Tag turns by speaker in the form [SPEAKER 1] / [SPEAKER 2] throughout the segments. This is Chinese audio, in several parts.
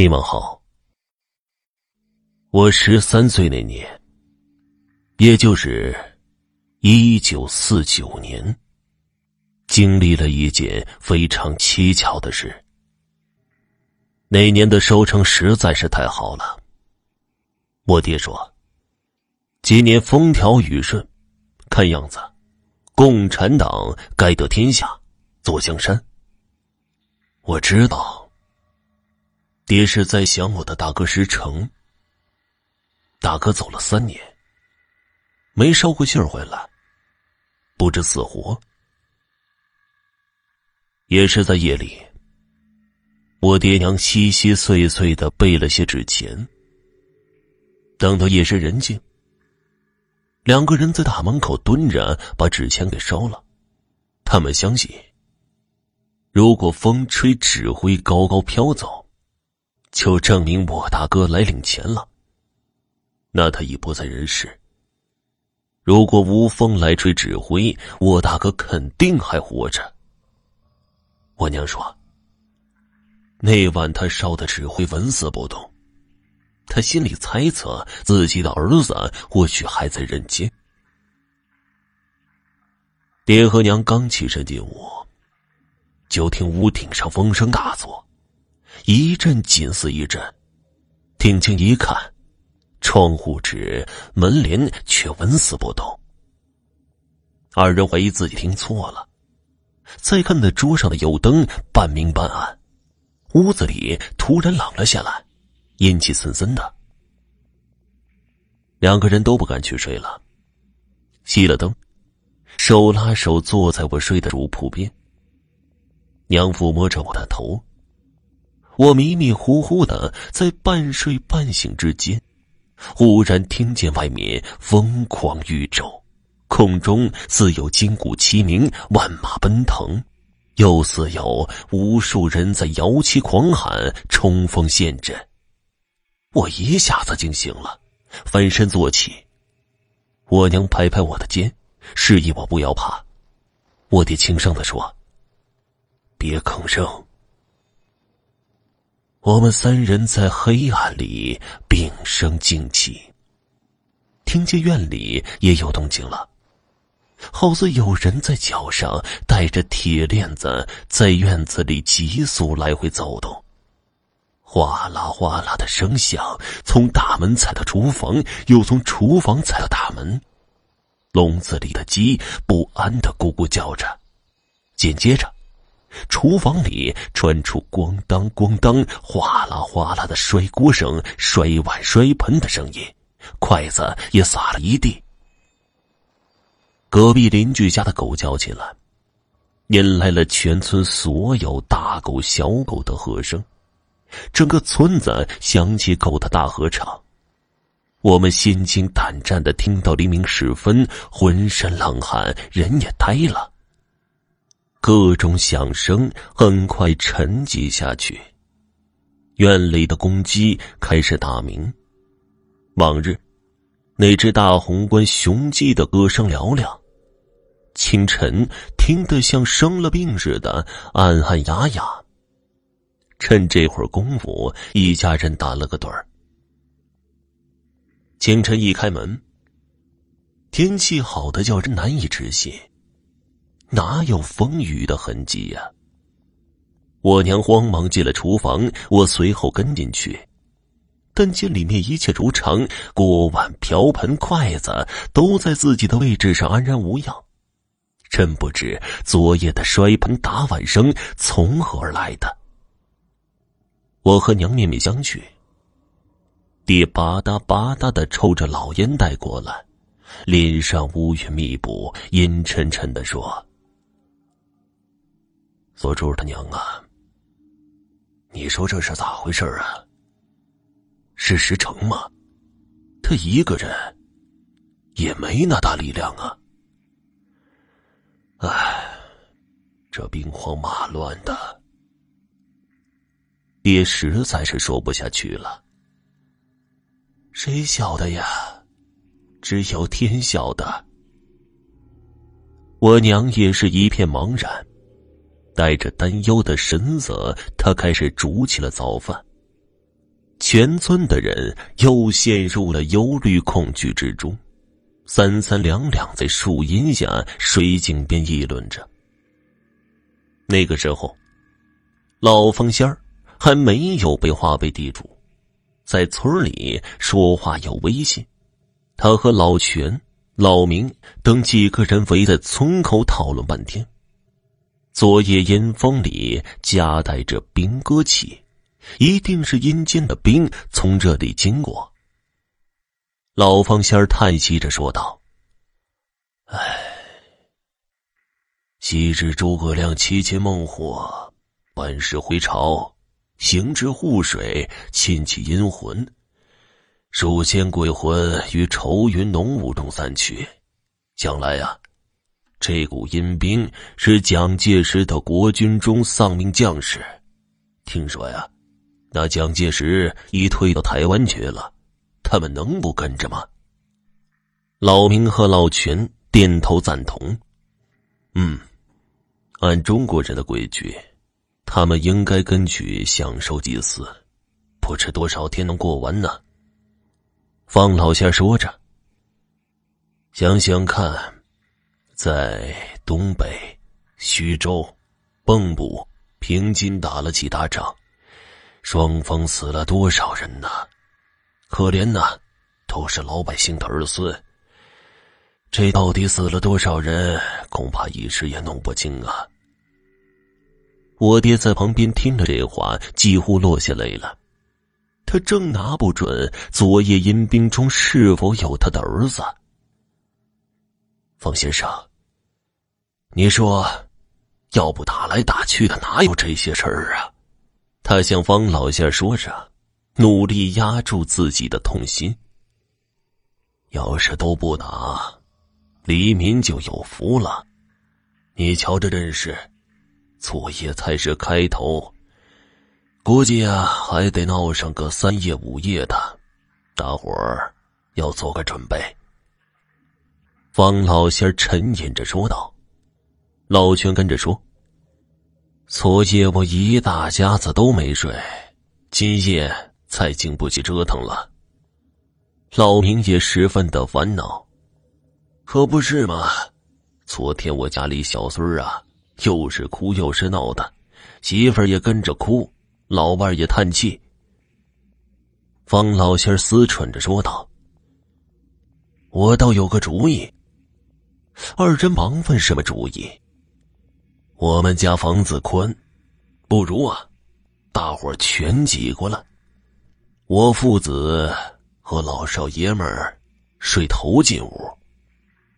[SPEAKER 1] 你们好，我十三岁那年，也就是一九四九年，经历了一件非常蹊跷的事。那年的收成实在是太好了。我爹说，今年风调雨顺，看样子，共产党该得天下，坐江山。我知道。爹是在想我的大哥石成。大哥走了三年，没捎过信儿回来，不知死活。也是在夜里，我爹娘稀稀碎碎的备了些纸钱。等到夜深人静，两个人在大门口蹲着，把纸钱给烧了。他们相信，如果风吹纸灰高高飘走。就证明我大哥来领钱了。那他已不在人世。如果无风来吹纸灰，我大哥肯定还活着。我娘说，那晚他烧的纸灰纹丝不动，他心里猜测自己的儿子或许还在人间。爹和娘刚起身进屋，就听屋顶上风声大作。一阵紧似一阵，定睛一看，窗户纸、门帘却纹丝不动。二人怀疑自己听错了，再看那桌上的油灯半明半暗，屋子里突然冷了下来，阴气森森的。两个人都不敢去睡了，熄了灯，手拉手坐在我睡的主铺边。娘抚摸着我的头。我迷迷糊糊的在半睡半醒之间，忽然听见外面疯狂宇宙，空中似有金鼓齐鸣，万马奔腾，又似有无数人在摇旗狂喊，冲锋陷阵。我一下子惊醒了，翻身坐起。我娘拍拍我的肩，示意我不要怕。我爹轻声的说：“别吭声。”我们三人在黑暗里屏声静气，听见院里也有动静了，好似有人在脚上带着铁链子在院子里急速来回走动，哗啦哗啦的声响从大门踩到厨房，又从厨房踩到大门，笼子里的鸡不安的咕咕叫着，紧接着。厨房里传出咣当咣当、哗啦哗啦的摔锅声、摔碗摔盆的声音，筷子也撒了一地。隔壁邻居家的狗叫起来，引来了全村所有大狗小狗的和声，整个村子响起狗的大合唱。我们心惊胆战的听到黎明时分，浑身冷汗，人也呆了。各种响声很快沉寂下去，院里的公鸡开始打鸣。往日，那只大红冠雄鸡的歌声嘹亮，清晨听得像生了病似的，暗暗哑哑。趁这会儿功夫，一家人打了个盹儿。清晨一开门，天气好的叫人难以置信。哪有风雨的痕迹呀？我娘慌忙进了厨房，我随后跟进去，但见里面一切如常，锅碗瓢盆筷子都在自己的位置上安然无恙。真不知昨夜的摔盆打碗声从何而来的。我和娘面面相觑，爹吧嗒吧嗒的抽着老烟袋过来，脸上乌云密布，阴沉沉的说。做主的娘啊，你说这是咋回事啊？是石成吗？他一个人也没那大力量啊！唉，这兵荒马乱的，爹实在是说不下去了。谁晓得呀？只有天晓得。我娘也是一片茫然。带着担忧的神色，他开始煮起了早饭。全村的人又陷入了忧虑恐惧之中，三三两两在树荫下、水井边议论着。那个时候，老凤仙儿还没有被划为地主，在村里说话有威信。他和老全、老明等几个人围在村口讨论半天。昨夜阴风里夹带着兵戈气。一定是阴间的兵从这里经过。老方仙叹息着说道：“唉，昔日诸葛亮七擒孟获，班师回朝，行至护水，沁起阴魂，数千鬼魂于愁云浓雾中散去。将来呀，这股阴兵是蒋介石的国军中丧命将士。听说呀。”那蒋介石已退到台湾去了，他们能不跟着吗？老明和老全点头赞同。嗯，按中国人的规矩，他们应该跟去享受祭祀，不知多少天能过完呢。方老仙说着：“想想看，在东北、徐州、蚌埠、平津打了几大仗。”双方死了多少人呢？可怜呐，都是老百姓的儿孙。这到底死了多少人？恐怕一时也弄不清啊。我爹在旁边听了这话，几乎落下泪了。他正拿不准昨夜阴兵中是否有他的儿子。方先生，你说，要不打来打去的，哪有这些事儿啊？他向方老仙说着，努力压住自己的痛心。要是都不打，黎民就有福了。你瞧这阵势，昨夜才是开头，估计啊还得闹上个三夜五夜的，大伙儿要做个准备。方老仙沉吟着说道，老全跟着说。昨夜我一大家子都没睡，今夜再经不起折腾了。老明也十分的烦恼，可不是嘛？昨天我家里小孙啊，又是哭又是闹的，媳妇儿也跟着哭，老伴也叹气。方老仙儿思忖着说道：“我倒有个主意。”二人忙问：“什么主意？”我们家房子宽，不如啊，大伙全挤过来。我父子和老少爷们儿睡头进屋，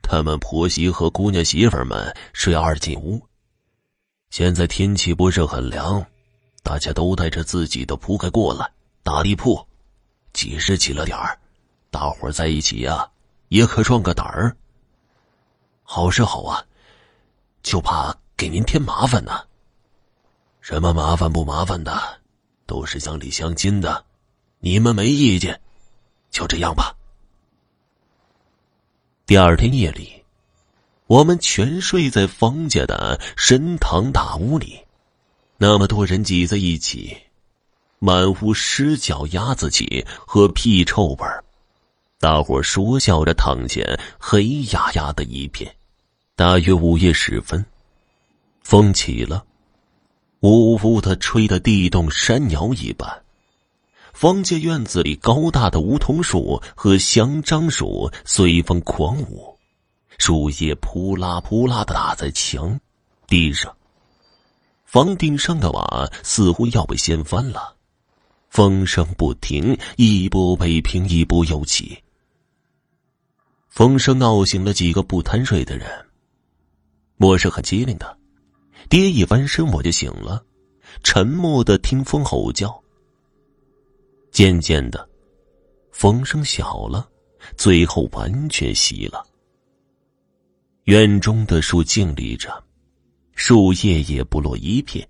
[SPEAKER 1] 他们婆媳和姑娘媳妇们睡二进屋。现在天气不是很凉，大家都带着自己的铺盖过来打地铺，挤实起了点儿，大伙在一起呀，也可壮个胆儿。好是好啊，就怕。给您添麻烦呢？什么麻烦不麻烦的，都是乡里乡亲的，你们没意见，就这样吧。第二天夜里，我们全睡在方家的神堂大屋里，那么多人挤在一起，满屋湿脚丫子气和屁臭味儿，大伙说笑着躺下，黑压压的一片。大约午夜时分。风起了，呜呜的吹得地动山摇一般。方家院子里高大的梧桐树和香樟树随风狂舞，树叶扑啦扑啦的打在墙、地上。房顶上的瓦似乎要被掀翻了，风声不停，一波未平一波又起。风声闹醒了几个不贪睡的人。我是很机灵的。爹一翻身，我就醒了，沉默的听风吼叫。渐渐的，风声小了，最后完全熄了。院中的树静立着，树叶也不落一片，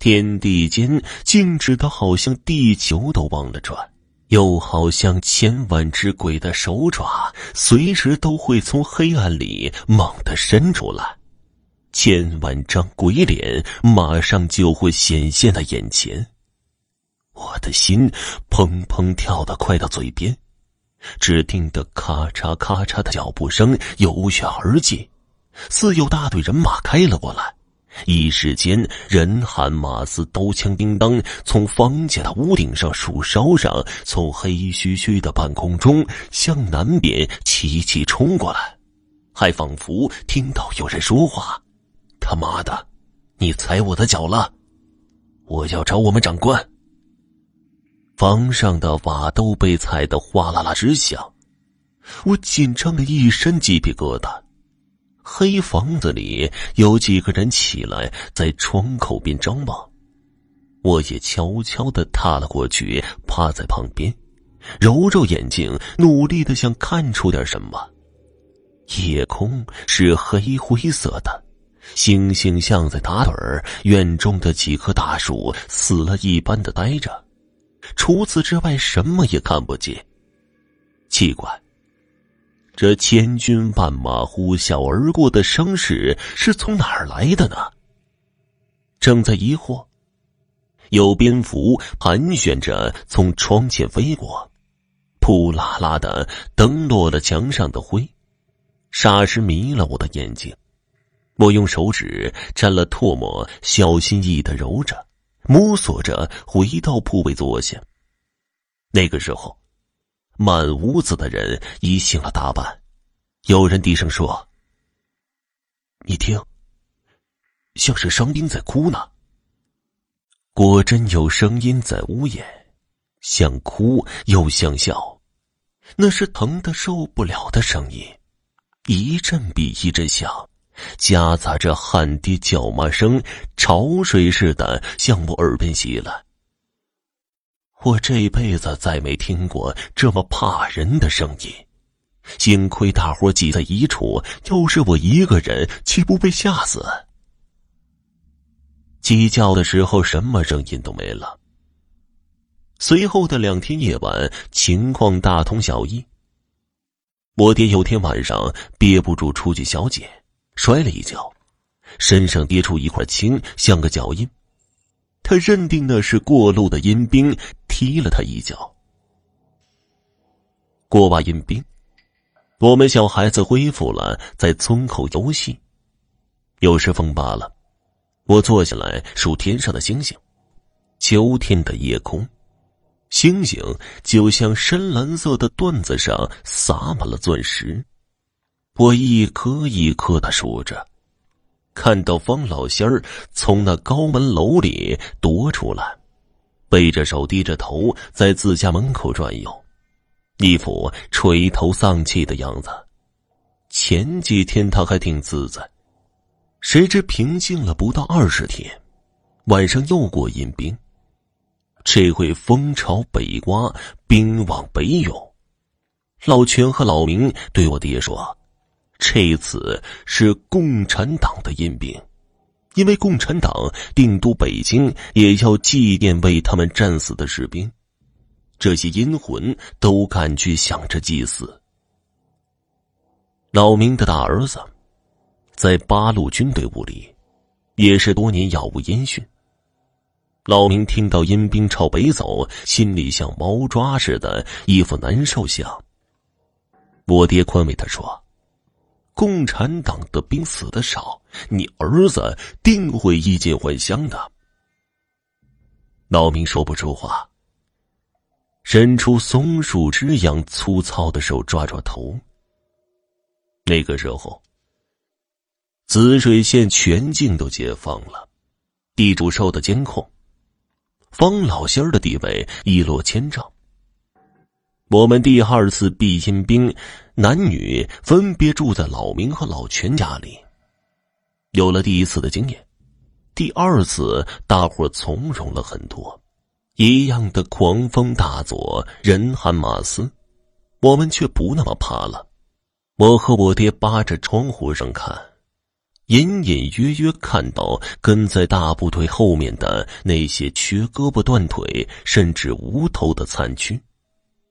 [SPEAKER 1] 天地间静止的好像地球都忘了转，又好像千万只鬼的手爪，随时都会从黑暗里猛地伸出来。千万张鬼脸马上就会显现在眼前，我的心砰砰跳得快到嘴边，只听得咔嚓咔嚓的脚步声由远而近，似有大队人马开了过来。一时间，人喊马嘶，刀枪叮当，从房家的屋顶上、树梢上，从黑黢黢的半空中向南边齐齐冲过来，还仿佛听到有人说话：“他妈的，你踩我的脚了！我要找我们长官。”房上的瓦都被踩得哗啦啦直响，我紧张的一身鸡皮疙瘩。黑房子里有几个人起来，在窗口边张望，我也悄悄的踏了过去，趴在旁边，揉揉眼睛，努力的想看出点什么。夜空是黑灰色的，星星像在打盹儿，院中的几棵大树死了一般的呆着，除此之外什么也看不见。奇怪。这千军万马呼啸而过的声势是从哪儿来的呢？正在疑惑，有蝙蝠盘旋着从窗前飞过，扑啦啦的蹬落了墙上的灰，霎时迷了我的眼睛。我用手指沾了唾沫，小心翼翼的揉着，摸索着回到铺位坐下。那个时候。满屋子的人已醒了大半，有人低声说：“你听，像是伤兵在哭呢。”果真有声音在屋檐，像哭又像笑，那是疼的受不了的声音，一阵比一阵响，夹杂着汗滴叫骂声，潮水似的向我耳边袭来。我这辈子再没听过这么怕人的声音，幸亏大伙挤在一处，要是我一个人，岂不被吓死？鸡叫的时候，什么声音都没了。随后的两天夜晚，情况大同小异。我爹有天晚上憋不住出去小解，摔了一跤，身上跌出一块青，像个脚印。他认定那是过路的阴兵踢了他一脚。过完阴兵，我们小孩子恢复了在村口游戏。有时风罢了，我坐下来数天上的星星。秋天的夜空，星星就像深蓝色的缎子上撒满了钻石。我一颗一颗的数着。看到方老仙儿从那高门楼里踱出来，背着手低着头在自家门口转悠，一副垂头丧气的样子。前几天他还挺自在，谁知平静了不到二十天，晚上又过阴兵。这回风朝北刮，兵往北涌。老全和老明对我爹说。这一次是共产党的阴兵，因为共产党定都北京，也要祭奠为他们战死的士兵。这些阴魂都赶去想着祭祀。老明的大儿子，在八路军队伍里，也是多年杳无音讯。老明听到阴兵朝北走，心里像猫抓似的，一副难受相。我爹宽慰他说。共产党的兵死的少，你儿子定会衣锦还乡的。老明说不出话，伸出松树枝样粗糙的手抓抓头。那个时候，滋水县全境都解放了，地主受的监控，方老仙儿的地位一落千丈。我们第二次避阴兵，男女分别住在老明和老全家里。有了第一次的经验，第二次大伙从容了很多。一样的狂风大作，人喊马嘶，我们却不那么怕了。我和我爹扒着窗户上看，隐隐约约看到跟在大部队后面的那些缺胳膊断腿，甚至无头的残躯。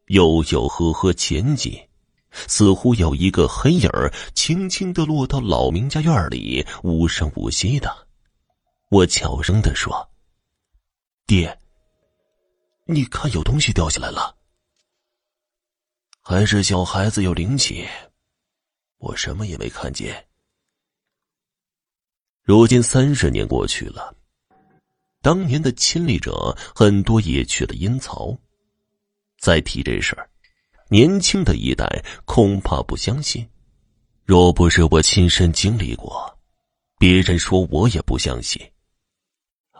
[SPEAKER 1] 悠悠呵呵前进，似乎有一个黑影儿轻轻的落到老明家院里，无声无息的。我悄声的说：“爹，你看，有东西掉下来了。还是小孩子有灵气，我什么也没看见。如今三十年过去了，当年的亲历者很多也去了阴曹。再提这事儿，年轻的一代恐怕不相信。若不是我亲身经历过，别人说我也不相信。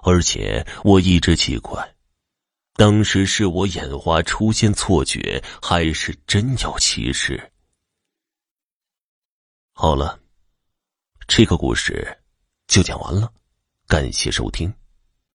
[SPEAKER 1] 而且我一直奇怪。当时是我眼花出现错觉，还是真有其事？好了，这个故事就讲完了，感谢收听。